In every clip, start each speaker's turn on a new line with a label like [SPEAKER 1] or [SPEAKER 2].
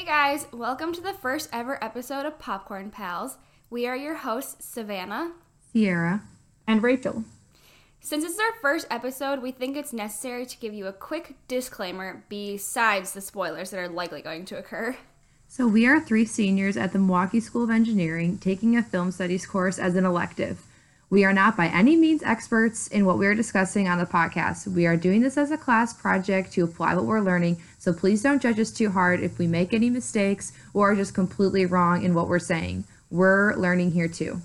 [SPEAKER 1] Hey guys, welcome to the first ever episode of Popcorn Pals. We are your hosts, Savannah.
[SPEAKER 2] Sierra.
[SPEAKER 3] And Rachel.
[SPEAKER 1] Since it's our first episode, we think it's necessary to give you a quick disclaimer besides the spoilers that are likely going to occur.
[SPEAKER 2] So, we are three seniors at the Milwaukee School of Engineering taking a film studies course as an elective. We are not by any means experts in what we are discussing on the podcast. We are doing this as a class project to apply what we're learning, so please don't judge us too hard if we make any mistakes or are just completely wrong in what we're saying. We're learning here too.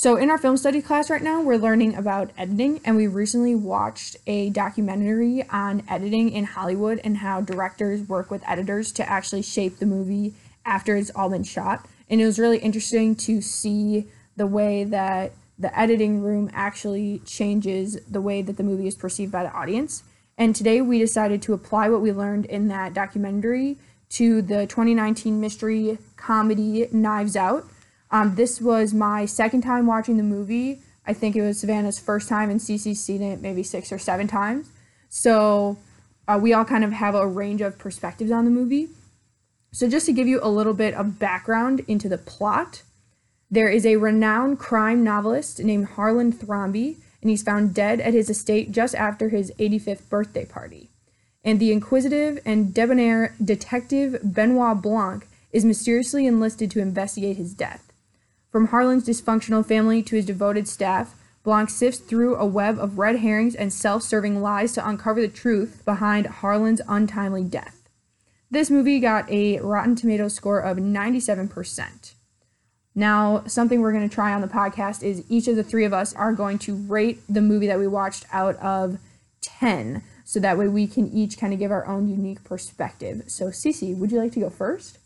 [SPEAKER 3] So, in our film study class right now, we're learning about editing, and we recently watched a documentary on editing in Hollywood and how directors work with editors to actually shape the movie after it's all been shot. And it was really interesting to see the way that the editing room actually changes the way that the movie is perceived by the audience. And today we decided to apply what we learned in that documentary to the 2019 mystery comedy Knives Out um, this was my second time watching the movie. I think it was Savannah's first time, and Cece's seen it maybe six or seven times. So uh, we all kind of have a range of perspectives on the movie. So, just to give you a little bit of background into the plot, there is a renowned crime novelist named Harlan Thrombey, and he's found dead at his estate just after his 85th birthday party. And the inquisitive and debonair detective Benoit Blanc is mysteriously enlisted to investigate his death. From Harlan's dysfunctional family to his devoted staff, Blanc sifts through a web of red herrings and self serving lies to uncover the truth behind Harlan's untimely death. This movie got a Rotten Tomatoes score of 97%. Now, something we're going to try on the podcast is each of the three of us are going to rate the movie that we watched out of 10. So that way we can each kind of give our own unique perspective. So, Cece, would you like to go first?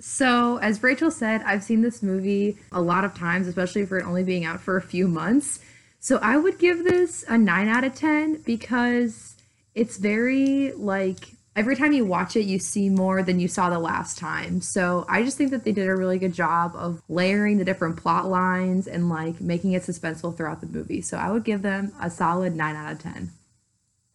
[SPEAKER 2] So, as Rachel said, I've seen this movie a lot of times, especially for it only being out for a few months. So, I would give this a 9 out of 10 because it's very like every time you watch it, you see more than you saw the last time. So, I just think that they did a really good job of layering the different plot lines and like making it suspenseful throughout the movie. So, I would give them a solid 9 out of 10.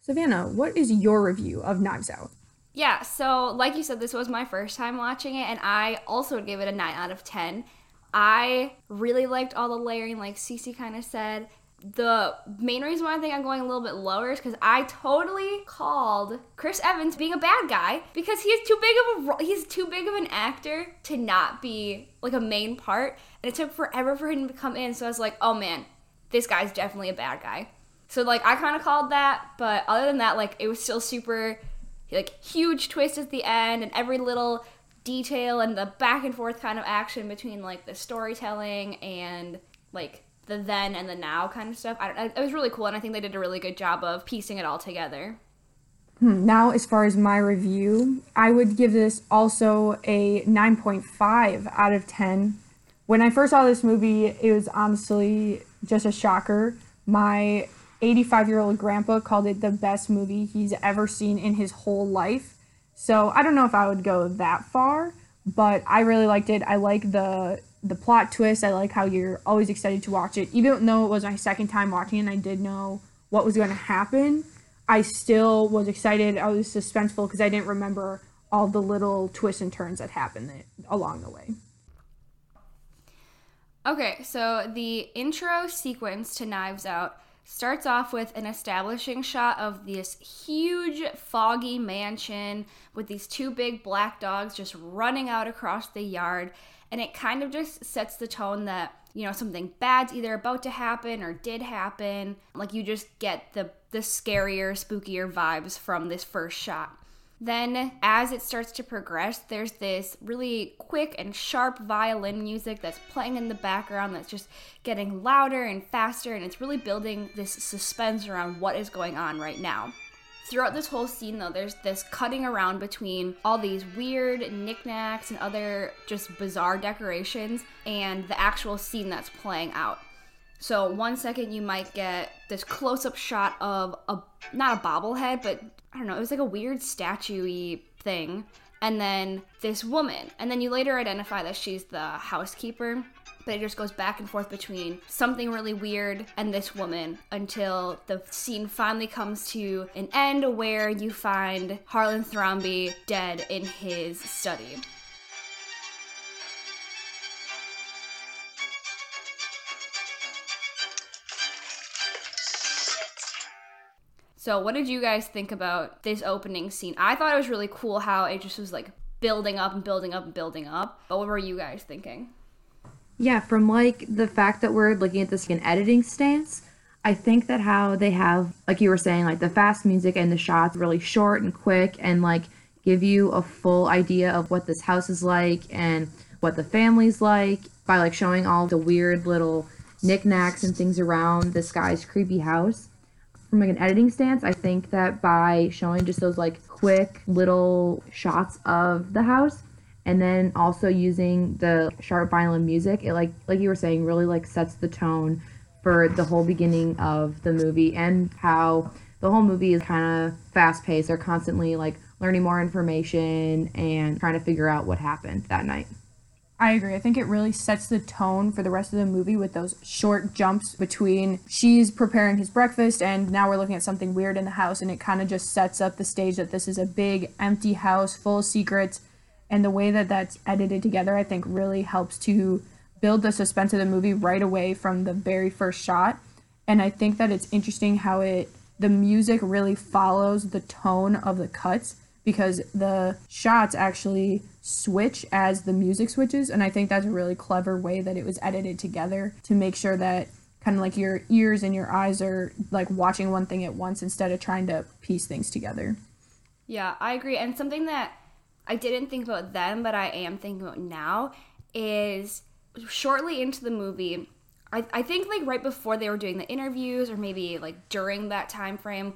[SPEAKER 3] Savannah, what is your review of Knives Out?
[SPEAKER 1] Yeah, so like you said, this was my first time watching it, and I also would give it a 9 out of 10. I really liked all the layering, like Cece kind of said. The main reason why I think I'm going a little bit lower is because I totally called Chris Evans being a bad guy because he's too big of a he's too big of an actor to not be like a main part, and it took forever for him to come in. So I was like, oh man, this guy's definitely a bad guy. So like I kind of called that, but other than that, like it was still super like huge twist at the end and every little detail and the back and forth kind of action between like the storytelling and like the then and the now kind of stuff. I don't, it was really cool, and I think they did a really good job of piecing it all together.
[SPEAKER 3] Hmm, now, as far as my review, I would give this also a 9.5 out of 10. When I first saw this movie, it was honestly just a shocker. My 85 year old grandpa called it the best movie he's ever seen in his whole life. So I don't know if I would go that far, but I really liked it. I like the the plot twist. I like how you're always excited to watch it. Even though it was my second time watching it and I did know what was going to happen, I still was excited. I was suspenseful because I didn't remember all the little twists and turns that happened along the way.
[SPEAKER 1] Okay, so the intro sequence to Knives Out starts off with an establishing shot of this huge foggy mansion with these two big black dogs just running out across the yard. And it kind of just sets the tone that you know something bad's either about to happen or did happen. Like you just get the the scarier spookier vibes from this first shot then, as it starts to progress, there's this really quick and sharp violin music that's playing in the background that's just getting louder and faster, and it's really building this suspense around what is going on right now. Throughout this whole scene, though, there's this cutting around between all these weird knickknacks and other just bizarre decorations and the actual scene that's playing out. So one second you might get this close-up shot of a not a bobblehead, but I don't know, it was like a weird statuey thing and then this woman. And then you later identify that she's the housekeeper. But it just goes back and forth between something really weird and this woman until the scene finally comes to an end where you find Harlan Thrombey dead in his study. So, what did you guys think about this opening scene? I thought it was really cool how it just was like building up and building up and building up. But what were you guys thinking?
[SPEAKER 2] Yeah, from like the fact that we're looking at this in editing stance, I think that how they have, like you were saying, like the fast music and the shots really short and quick and like give you a full idea of what this house is like and what the family's like by like showing all the weird little knickknacks and things around this guy's creepy house from like an editing stance, I think that by showing just those like quick little shots of the house and then also using the sharp violin music, it like like you were saying really like sets the tone for the whole beginning of the movie and how the whole movie is kind of fast paced. They're constantly like learning more information and trying to figure out what happened that night.
[SPEAKER 3] I agree. I think it really sets the tone for the rest of the movie with those short jumps between she's preparing his breakfast and now we're looking at something weird in the house and it kind of just sets up the stage that this is a big empty house full of secrets and the way that that's edited together I think really helps to build the suspense of the movie right away from the very first shot. And I think that it's interesting how it the music really follows the tone of the cuts because the shots actually switch as the music switches and i think that's a really clever way that it was edited together to make sure that kind of like your ears and your eyes are like watching one thing at once instead of trying to piece things together.
[SPEAKER 1] Yeah i agree and something that i didn't think about then but i am thinking about now is shortly into the movie I, I think like right before they were doing the interviews or maybe like during that time frame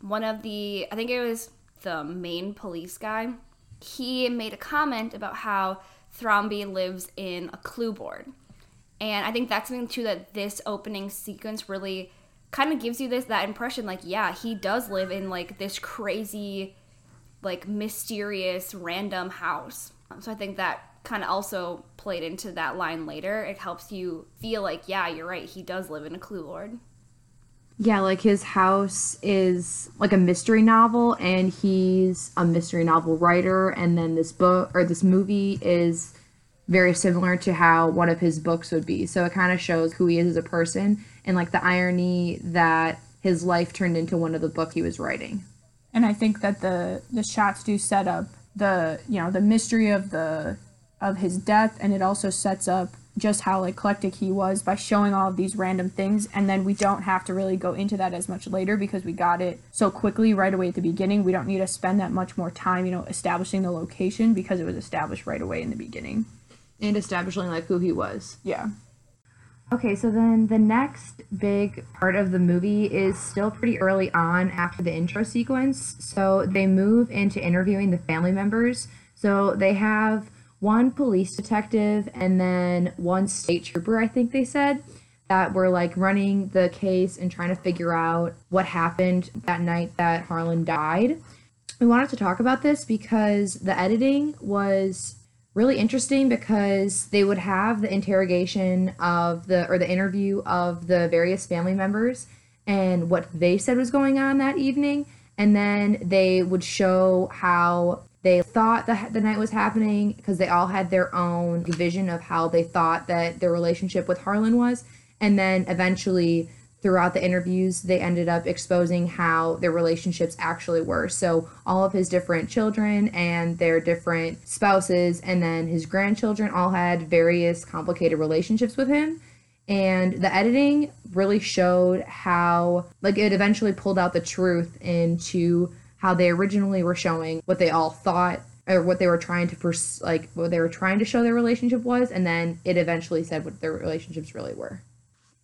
[SPEAKER 1] one of the i think it was the main police guy he made a comment about how Thrombey lives in a clue board. And I think that's something too that this opening sequence really kind of gives you this that impression like yeah, he does live in like this crazy like mysterious random house. Um, so I think that kind of also played into that line later. It helps you feel like yeah, you're right, he does live in a clue board.
[SPEAKER 2] Yeah, like his house is like a mystery novel, and he's a mystery novel writer. And then this book or this movie is very similar to how one of his books would be. So it kind of shows who he is as a person and like the irony that his life turned into one of the book he was writing.
[SPEAKER 3] And I think that the the shots do set up the you know the mystery of the of his death, and it also sets up just how eclectic he was by showing all of these random things and then we don't have to really go into that as much later because we got it so quickly right away at the beginning. We don't need to spend that much more time you know establishing the location because it was established right away in the beginning.
[SPEAKER 2] And establishing like who he was.
[SPEAKER 3] Yeah.
[SPEAKER 2] Okay so then the next big part of the movie is still pretty early on after the intro sequence. So they move into interviewing the family members. So they have one police detective and then one state trooper, I think they said, that were like running the case and trying to figure out what happened that night that Harlan died. We wanted to talk about this because the editing was really interesting because they would have the interrogation of the or the interview of the various family members and what they said was going on that evening and then they would show how they thought that the night was happening because they all had their own vision of how they thought that their relationship with Harlan was. And then eventually, throughout the interviews, they ended up exposing how their relationships actually were. So, all of his different children and their different spouses, and then his grandchildren all had various complicated relationships with him. And the editing really showed how, like, it eventually pulled out the truth into how they originally were showing what they all thought or what they were trying to pers- like what they were trying to show their relationship was and then it eventually said what their relationships really were.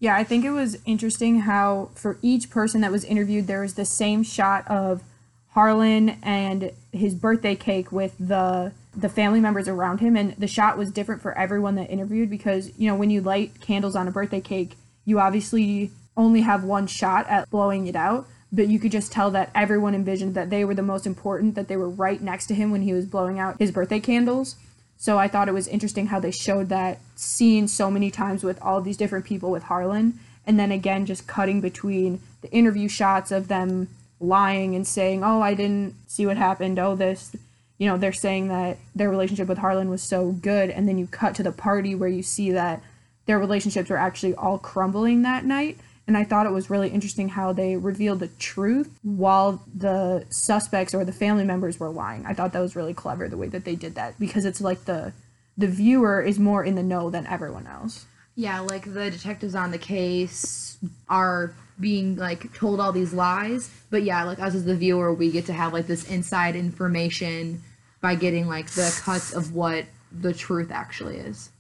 [SPEAKER 3] Yeah i think it was interesting how for each person that was interviewed there was the same shot of harlan and his birthday cake with the the family members around him and the shot was different for everyone that interviewed because you know when you light candles on a birthday cake you obviously only have one shot at blowing it out but you could just tell that everyone envisioned that they were the most important, that they were right next to him when he was blowing out his birthday candles. So I thought it was interesting how they showed that scene so many times with all these different people with Harlan, and then again just cutting between the interview shots of them lying and saying, "Oh, I didn't see what happened. Oh, this." You know, they're saying that their relationship with Harlan was so good, and then you cut to the party where you see that their relationships were actually all crumbling that night. And I thought it was really interesting how they revealed the truth while the suspects or the family members were lying. I thought that was really clever the way that they did that because it's like the the viewer is more in the know than everyone else.
[SPEAKER 2] Yeah, like the detectives on the case are being like told all these lies, but yeah, like us as the viewer, we get to have like this inside information by getting like the cuts of what the truth actually is.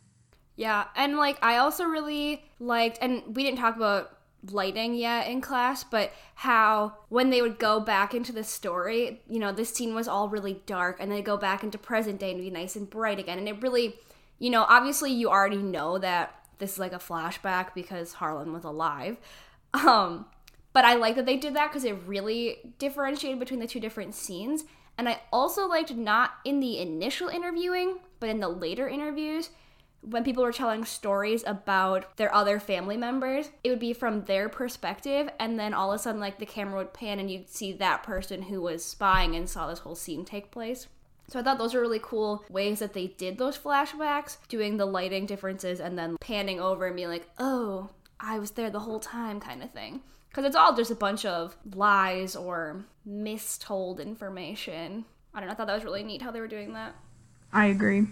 [SPEAKER 1] Yeah, and like I also really liked, and we didn't talk about lighting yet in class, but how when they would go back into the story, you know, this scene was all really dark, and they go back into present day and be nice and bright again, and it really, you know, obviously you already know that this is like a flashback because Harlan was alive, um, but I like that they did that because it really differentiated between the two different scenes. And I also liked not in the initial interviewing, but in the later interviews, when people were telling stories about their other family members, it would be from their perspective, and then all of a sudden, like the camera would pan and you'd see that person who was spying and saw this whole scene take place. So I thought those were really cool ways that they did those flashbacks, doing the lighting differences and then panning over and being like, oh, I was there the whole time kind of thing. Because it's all just a bunch of lies or mistold information. I don't know, I thought that was really neat how they were doing that.
[SPEAKER 3] I agree.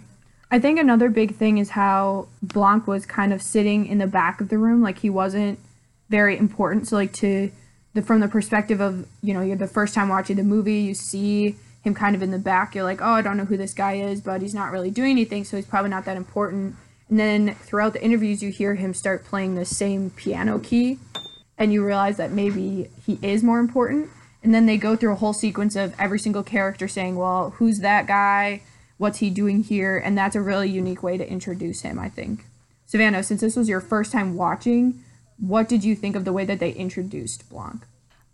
[SPEAKER 3] I think another big thing is how Blanc was kind of sitting in the back of the room, like he wasn't very important. So like to the from the perspective of you know you're the first time watching the movie, you see him kind of in the back. You're like, oh, I don't know who this guy is, but he's not really doing anything, so he's probably not that important. And then throughout the interviews, you hear him start playing the same piano key, and you realize that maybe he is more important. And then they go through a whole sequence of every single character saying, well, who's that guy? What's he doing here, and that's a really unique way to introduce him, I think. Savannah, since this was your first time watching, what did you think of the way that they introduced Blanc?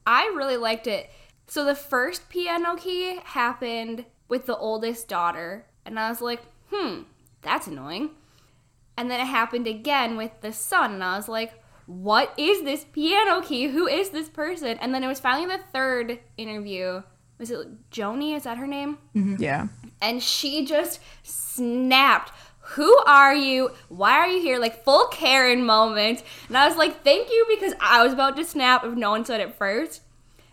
[SPEAKER 1] I really liked it. So the first piano key happened with the oldest daughter, and I was like, hmm, that's annoying. And then it happened again with the son, and I was like, what is this piano key? Who is this person? And then it was finally the third interview. Was it Joni? Is that her name?
[SPEAKER 3] Mm-hmm. Yeah
[SPEAKER 1] and she just snapped. Who are you? Why are you here? Like full Karen moment. And I was like, thank you because I was about to snap if no one said it first.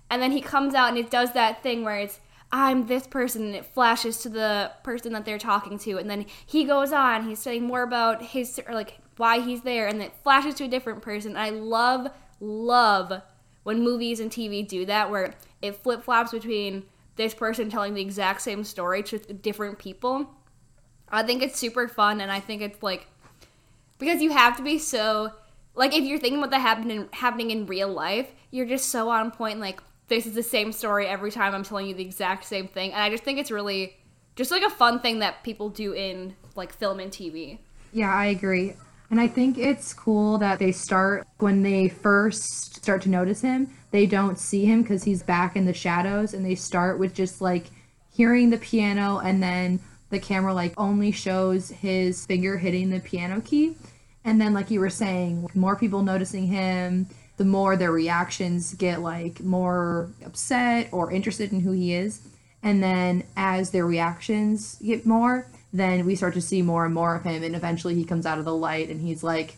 [SPEAKER 1] And then he comes out and it does that thing where it's I'm this person and it flashes to the person that they're talking to and then he goes on he's saying more about his or like why he's there and it flashes to a different person. I love love when movies and TV do that where it flip-flops between this person telling the exact same story to different people. I think it's super fun, and I think it's like because you have to be so like if you're thinking about that happening happening in real life, you're just so on point. Like this is the same story every time I'm telling you the exact same thing, and I just think it's really just like a fun thing that people do in like film and TV.
[SPEAKER 2] Yeah, I agree. And I think it's cool that they start when they first start to notice him, they don't see him because he's back in the shadows, and they start with just like hearing the piano, and then the camera like only shows his finger hitting the piano key. And then, like you were saying, more people noticing him, the more their reactions get like more upset or interested in who he is. And then as their reactions get more, then we start to see more and more of him and eventually he comes out of the light and he's like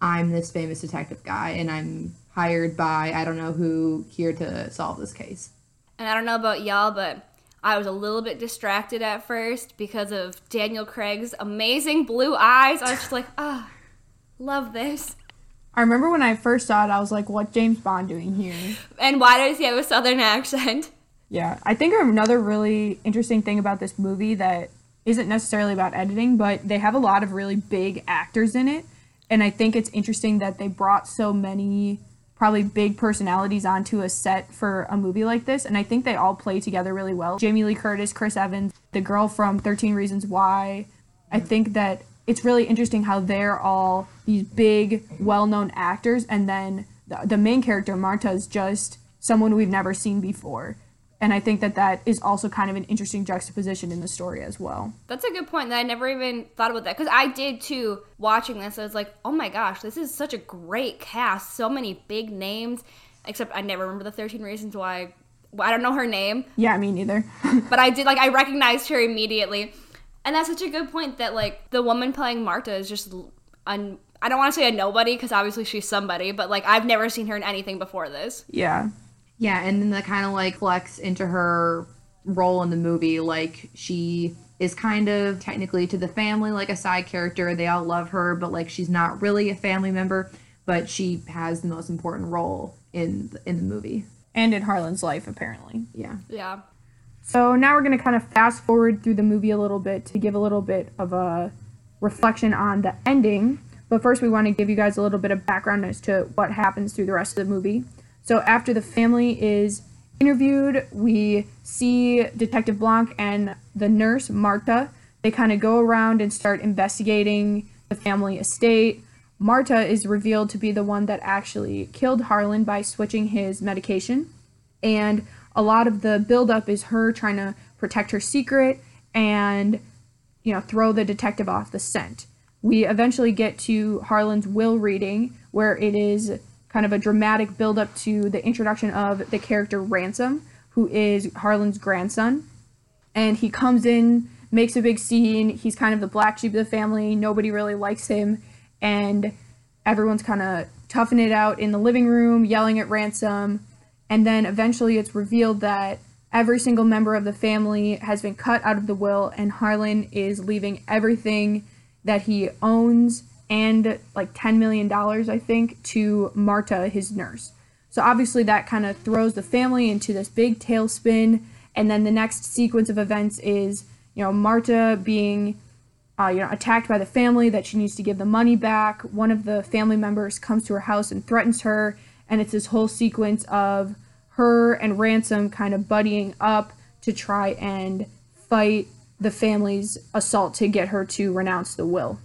[SPEAKER 2] i'm this famous detective guy and i'm hired by i don't know who here to solve this case
[SPEAKER 1] and i don't know about y'all but i was a little bit distracted at first because of daniel craig's amazing blue eyes i was just like ah oh, love this
[SPEAKER 3] I remember when I first saw it, I was like, "What James Bond doing here?"
[SPEAKER 1] And why does he have a southern accent?
[SPEAKER 3] Yeah, I think another really interesting thing about this movie that isn't necessarily about editing, but they have a lot of really big actors in it. And I think it's interesting that they brought so many probably big personalities onto a set for a movie like this. And I think they all play together really well. Jamie Lee Curtis, Chris Evans, the girl from 13 Reasons Why. I think that it's really interesting how they're all these big, well known actors. And then the, the main character, Marta, is just someone we've never seen before. And I think that that is also kind of an interesting juxtaposition in the story as well.
[SPEAKER 1] That's a good point that I never even thought about that because I did too watching this. I was like, oh my gosh, this is such a great cast. So many big names. Except I never remember the 13 Reasons Why. Well, I don't know her name,
[SPEAKER 3] Yeah, me neither.
[SPEAKER 1] but I did, like, I recognized her immediately. And that's such a good point that, like, the woman playing Marta is just, un- I don't want to say a nobody because obviously she's somebody, but, like, I've never seen her in anything before this.
[SPEAKER 3] yeah.
[SPEAKER 2] Yeah, and then that kind of like flex into her role in the movie. Like she is kind of technically to the family like a side character. They all love her, but like she's not really a family member. But she has the most important role in in the movie.
[SPEAKER 3] And in Harlan's life, apparently.
[SPEAKER 2] Yeah.
[SPEAKER 1] Yeah.
[SPEAKER 3] So now we're going to kind of fast forward through the movie a little bit to give a little bit of a reflection on the ending. But first, we want to give you guys a little bit of background as to what happens through the rest of the movie. So after the family is interviewed, we see Detective Blanc and the nurse, Marta. They kind of go around and start investigating the family estate. Marta is revealed to be the one that actually killed Harlan by switching his medication. And a lot of the buildup is her trying to protect her secret and, you know, throw the detective off the scent. We eventually get to Harlan's will reading, where it is kind of a dramatic build up to the introduction of the character Ransom, who is Harlan's grandson. And he comes in, makes a big scene. He's kind of the black sheep of the family. Nobody really likes him. And everyone's kind of toughing it out in the living room, yelling at Ransom. And then eventually it's revealed that every single member of the family has been cut out of the will, and Harlan is leaving everything that he owns and like $10 million, I think, to Marta, his nurse. So obviously that kind of throws the family into this big tailspin. And then the next sequence of events is, you know, Marta being, uh, you know, attacked by the family that she needs to give the money back. One of the family members comes to her house and threatens her. And it's this whole sequence of her and Ransom kind of buddying up to try and fight the family's assault to get her to renounce the will.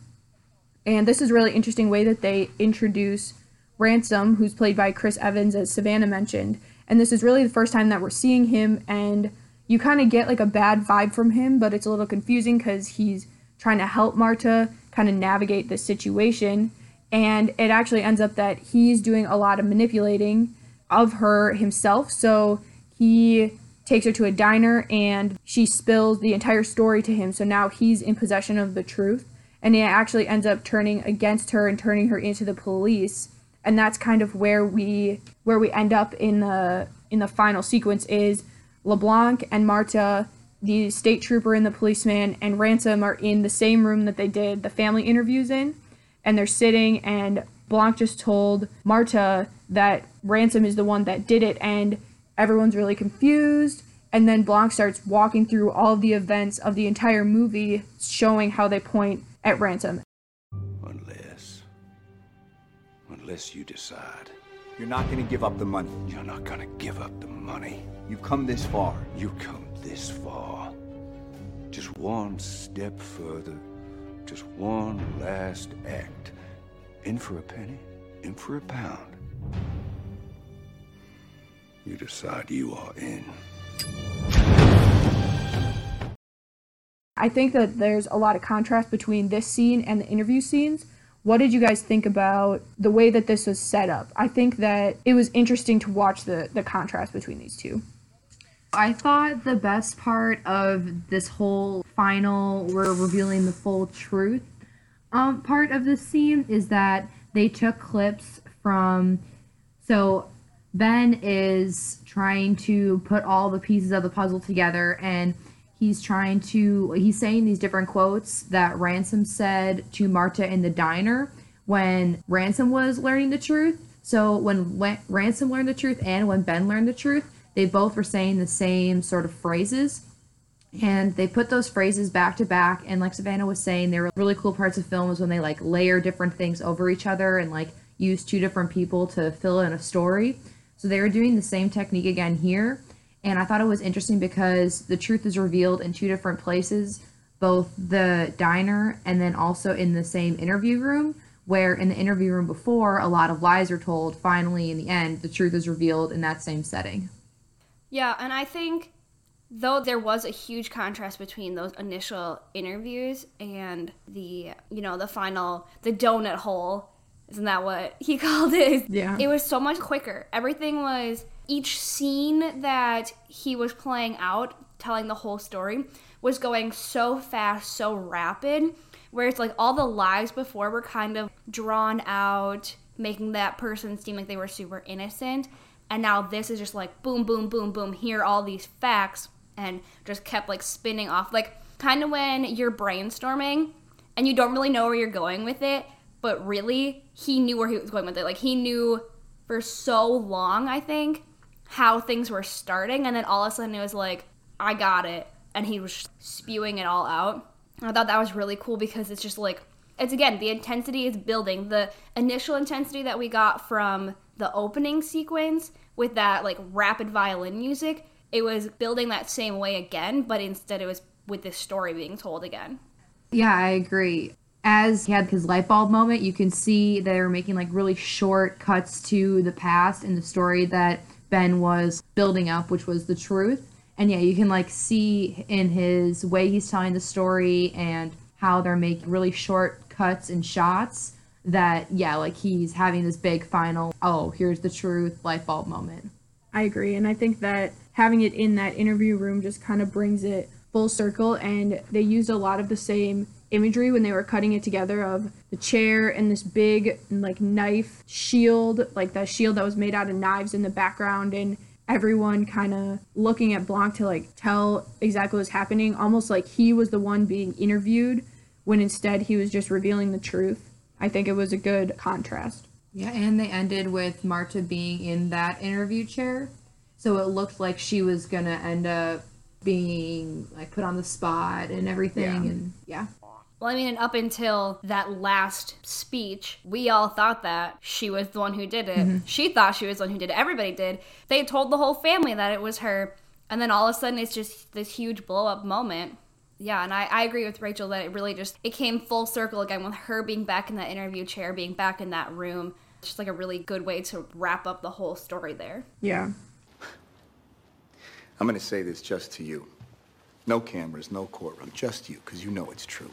[SPEAKER 3] And this is a really interesting way that they introduce Ransom, who's played by Chris Evans, as Savannah mentioned. And this is really the first time that we're seeing him, and you kind of get like a bad vibe from him, but it's a little confusing because he's trying to help Marta kind of navigate this situation. And it actually ends up that he's doing a lot of manipulating of her himself. So he takes her to a diner and she spills the entire story to him. So now he's in possession of the truth. And he actually ends up turning against her and turning her into the police. And that's kind of where we where we end up in the in the final sequence is LeBlanc and Marta, the state trooper and the policeman, and Ransom are in the same room that they did the family interviews in. And they're sitting and Blanc just told Marta that Ransom is the one that did it, and everyone's really confused. And then Blanc starts walking through all the events of the entire movie, showing how they point at Ransom.
[SPEAKER 4] Unless. Unless you decide
[SPEAKER 5] You're not gonna give up the money.
[SPEAKER 4] you're not gonna give up the money.
[SPEAKER 5] You've come this far.
[SPEAKER 4] You've come this far. Just one step further. Just one last act. In for a penny, in for a pound. You decide you are in.
[SPEAKER 3] I think that there's a lot of contrast between this scene and the interview scenes. What did you guys think about the way that this was set up? I think that it was interesting to watch the, the contrast between these two.
[SPEAKER 2] I thought the best part of this whole final, we're revealing the full truth um, part of the scene is that they took clips from. So Ben is trying to put all the pieces of the puzzle together and he's trying to, he's saying these different quotes that Ransom said to Marta in the diner when Ransom was learning the truth. So when, Ransom learned the truth and when Ben learned the truth, they both were saying the same sort of phrases. And they put those phrases back to back. And like savannah was saying there were really cool parts of film was when they like layer different things over each other and like use two different people to fill in a story. So they were doing the same technique again here and i thought it was interesting because the truth is revealed in two different places both the diner and then also in the same interview room where in the interview room before, a lot of lies are told. Finally, in the end, the truth is revealed in that same setting.
[SPEAKER 1] Yeah, and I think though there was a huge contrast between those initial interviews and the you know the final the donut hole isn't that what he called it
[SPEAKER 3] Yeah.
[SPEAKER 1] it was so much quicker everything was each scene that he was playing out telling the whole story was going so fast so rapid where it's like all the lies before were kind of drawn out making that person seem like they were super innocent. And now this is just like boom boom boom boom here all these facts and just kept like spinning off. Like kind of when you're brainstorming and you don't really know where you're going with it but really he knew where he was going with it. Like he knew for so long i think how things were starting and then all of a sudden it was like i got it and he was spewing it all out. I thought that was really cool because it's just like it's again the intensity is building. The initial intensity that we got from the opening sequence with that like rapid violin music it was building that same way again but instead it was with this story being told again.
[SPEAKER 2] Yeah, I agree. As he had his light bulb moment, you can see they're making like really short cuts to the past and the story that Ben was building up, which was the truth. And yeah, you can like see in his way he's telling the story and how they're making really short cuts and shots that, yeah, like he's having this big final, oh, here's the truth light bulb moment.
[SPEAKER 3] I agree. And I think that having it in that interview room just kind of brings it full circle. And they used a lot of the same imagery when they were cutting it together of the chair and this big like knife shield, like that shield that was made out of knives in the background. And everyone kind of looking at Blanc to like tell exactly what's happening, almost like he was the one being interviewed when instead he was just revealing the truth. I think it was a good contrast.
[SPEAKER 2] Yeah, and they ended with Marta being in that interview chair. So it looked like she was going to end up being like put on the spot and everything
[SPEAKER 3] Yeah.
[SPEAKER 2] and yeah.
[SPEAKER 1] Well, I mean, and up until that last speech, we all thought that she was the one who did it. Mm-hmm. She thought she was the one who did it. Everybody did. They told the whole family that it was her. And then all of a sudden, it's just this huge blow up moment. Yeah, and I, I agree with Rachel that it really just it came full circle again with her being back in that interview chair, being back in that room. It's just like a really good way to wrap up the whole story there.
[SPEAKER 3] Yeah.
[SPEAKER 5] I'm gonna say this just to you. No cameras, no courtroom, just you, because you know it's true.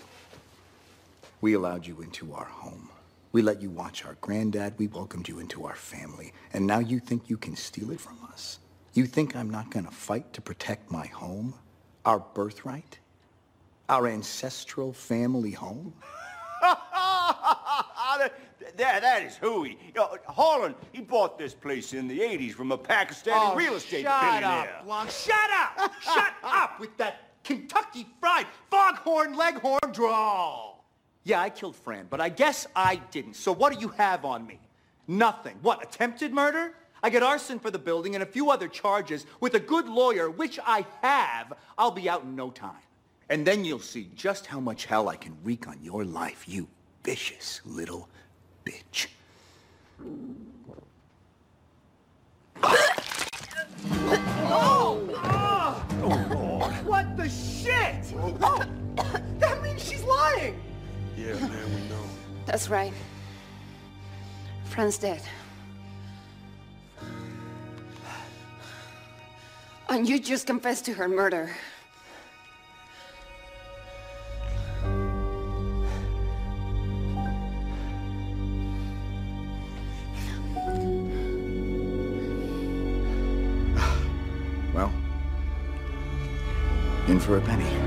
[SPEAKER 5] We allowed you into our home. We let you watch our granddad. We welcomed you into our family. And now you think you can steal it from us? You think I'm not gonna fight to protect my home? Our birthright? Our ancestral family home?
[SPEAKER 6] that, that is hooey. You know, Harlan, he bought this place in the 80s from a Pakistani oh, real estate
[SPEAKER 5] Oh, shut
[SPEAKER 6] billionaire.
[SPEAKER 5] up, Blanc. Shut up! shut up with that Kentucky Fried Foghorn Leghorn drawl. Yeah, I killed Fran, but I guess I didn't. So what do you have on me? Nothing. What, attempted murder? I get arson for the building and a few other charges. With a good lawyer, which I have, I'll be out in no time. And then you'll see just how much hell I can wreak on your life, you vicious little bitch.
[SPEAKER 6] Oh, what the shit? Oh, that means she's lying.
[SPEAKER 7] Yeah, man, we know.
[SPEAKER 8] That's right. Fran's dead. And you just confessed to her murder.
[SPEAKER 5] Well, in for a penny.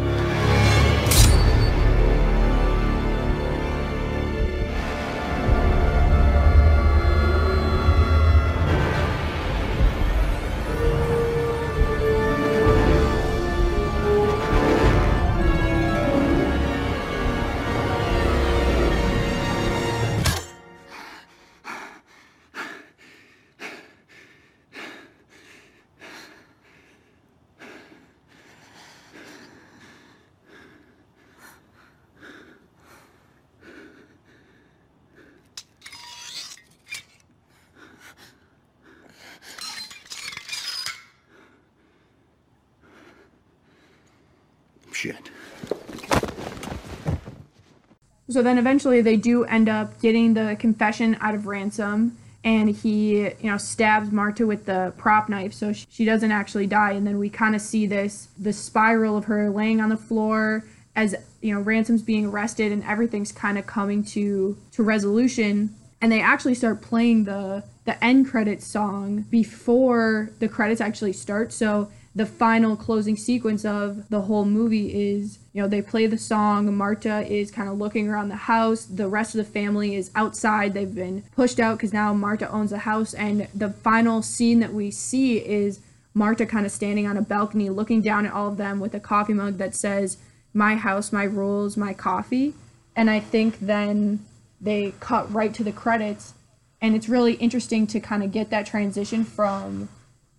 [SPEAKER 3] So then eventually they do end up getting the confession out of ransom and he, you know, stabs Marta with the prop knife so she, doesn't actually die and then we kind of see this the spiral of her laying on the floor as, you know, Ransom's being arrested and everything's kind of coming to to resolution and they actually start playing the the end credits song before the credits actually start. So the final closing sequence of the whole movie is you know they play the song marta is kind of looking around the house the rest of the family is outside they've been pushed out because now marta owns the house and the final scene that we see is marta kind of standing on a balcony looking down at all of them with a coffee mug that says my house my rules my coffee. And i think then they cut right to the credits and it's really interesting to kind of get that transition from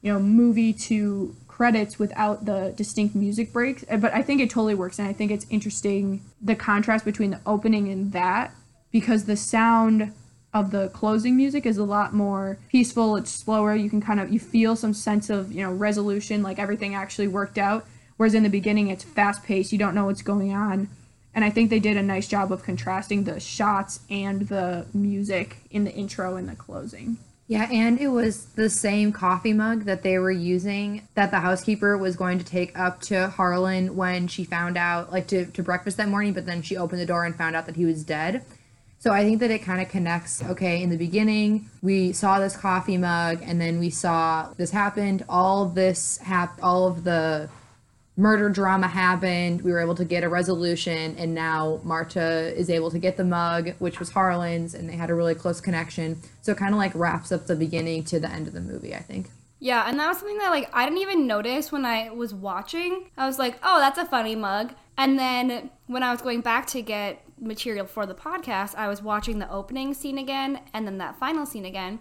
[SPEAKER 3] you know movie to credits without the distinct music breaks. Uh, but I think it totally works, and I think it's interesting the contrast between the opening and that because the sound of the closing music is a lot more peaceful. It's slower. You can kind of you feel some sense of you know resolution, like everything actually worked out. Whereas in the beginning, it's fast paced. You don't know what's going on. And I think they did a nice job of contrasting the shots and the music in the intro and the closing.
[SPEAKER 2] Yeah, and it was the same coffee mug that they were using that the housekeeper was going to take up to Harlan when she found out, like to, to breakfast that morning, but then she opened the door and found out that he was dead. So I think that it kind of connects. Okay, in the beginning, we saw this coffee mug, and then we saw this happened. All this hap- all of the murder drama happened. We were able to get a resolution, and now Marta is able to get the mug, which was Harlan's, and they had a really close connection. So it kind of like wraps up the beginning to the end of the movie, I think.
[SPEAKER 1] Yeah, and that was something that like I didn't even notice when I was watching. I was like, "Oh, that's a funny mug." And then when I was going back to get material for the podcast, I was watching the opening scene again and then that final scene again.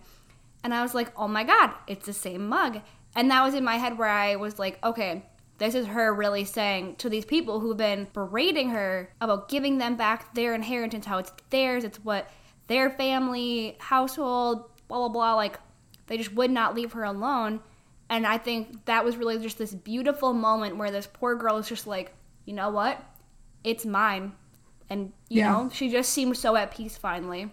[SPEAKER 1] And I was like, "Oh my god, it's the same mug." And that was in my head where I was like, "Okay, this is her really saying to these people who've been berating her about giving them back their inheritance, how it's theirs, it's what their family, household, blah, blah, blah. Like, they just would not leave her alone. And I think that was really just this beautiful moment where this poor girl is just like, you know what? It's mine. And, you yeah. know, she just seemed so at peace finally.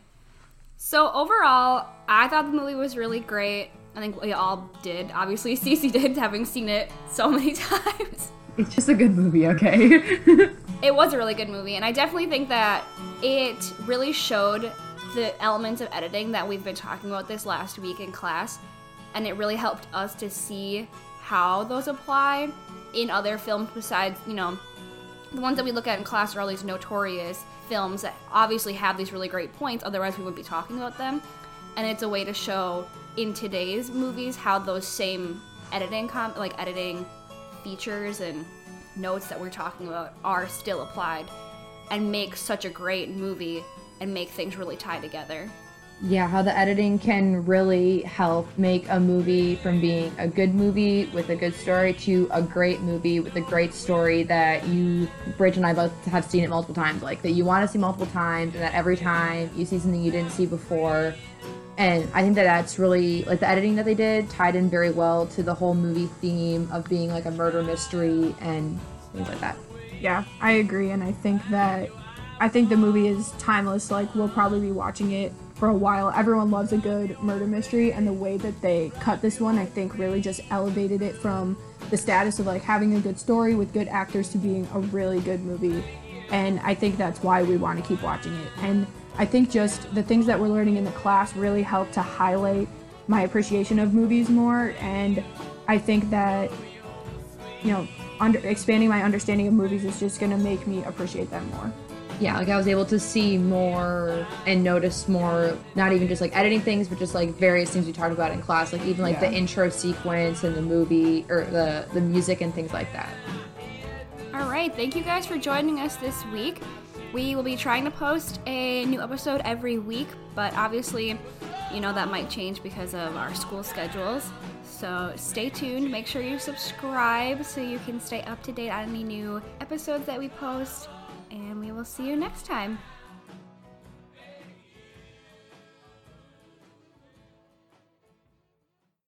[SPEAKER 1] So, overall, I thought the movie was really great. I think we all did. Obviously, Cece did, having seen it so many times.
[SPEAKER 2] It's just a good movie, okay?
[SPEAKER 1] it was a really good movie, and I definitely think that it really showed the elements of editing that we've been talking about this last week in class, and it really helped us to see how those apply in other films besides, you know, the ones that we look at in class are all these notorious films that obviously have these really great points, otherwise, we wouldn't be talking about them. And it's a way to show in today's movies how those same editing com- like editing features and notes that we're talking about are still applied and make such a great movie and make things really tie together.
[SPEAKER 2] Yeah, how the editing can really help make a movie from being a good movie with a good story to a great movie with a great story that you, Bridge and I both have seen it multiple times. Like that you want to see multiple times, and that every time you see something you didn't see before, and I think that that's really like the editing that they did tied in very well to the whole movie theme of being like a murder mystery and things like that.
[SPEAKER 3] Yeah, I agree, and I think that I think the movie is timeless. Like we'll probably be watching it for a while. Everyone loves a good murder mystery, and the way that they cut this one, I think, really just elevated it from the status of like having a good story with good actors to being a really good movie. And I think that's why we want to keep watching it. And I think just the things that we're learning in the class really help to highlight my appreciation of movies more. And I think that, you know, under, expanding my understanding of movies is just going to make me appreciate them more.
[SPEAKER 2] Yeah, like I was able to see more and notice more, not even just like editing things, but just like various things we talked about in class, like even like yeah. the intro sequence and the movie or the, the music and things like that.
[SPEAKER 1] All right, thank you guys for joining us this week. We will be trying to post a new episode every week, but obviously, you know, that might change because of our school schedules. So stay tuned. Make sure you subscribe so you can stay up to date on any new episodes that we post. And we will see you next time.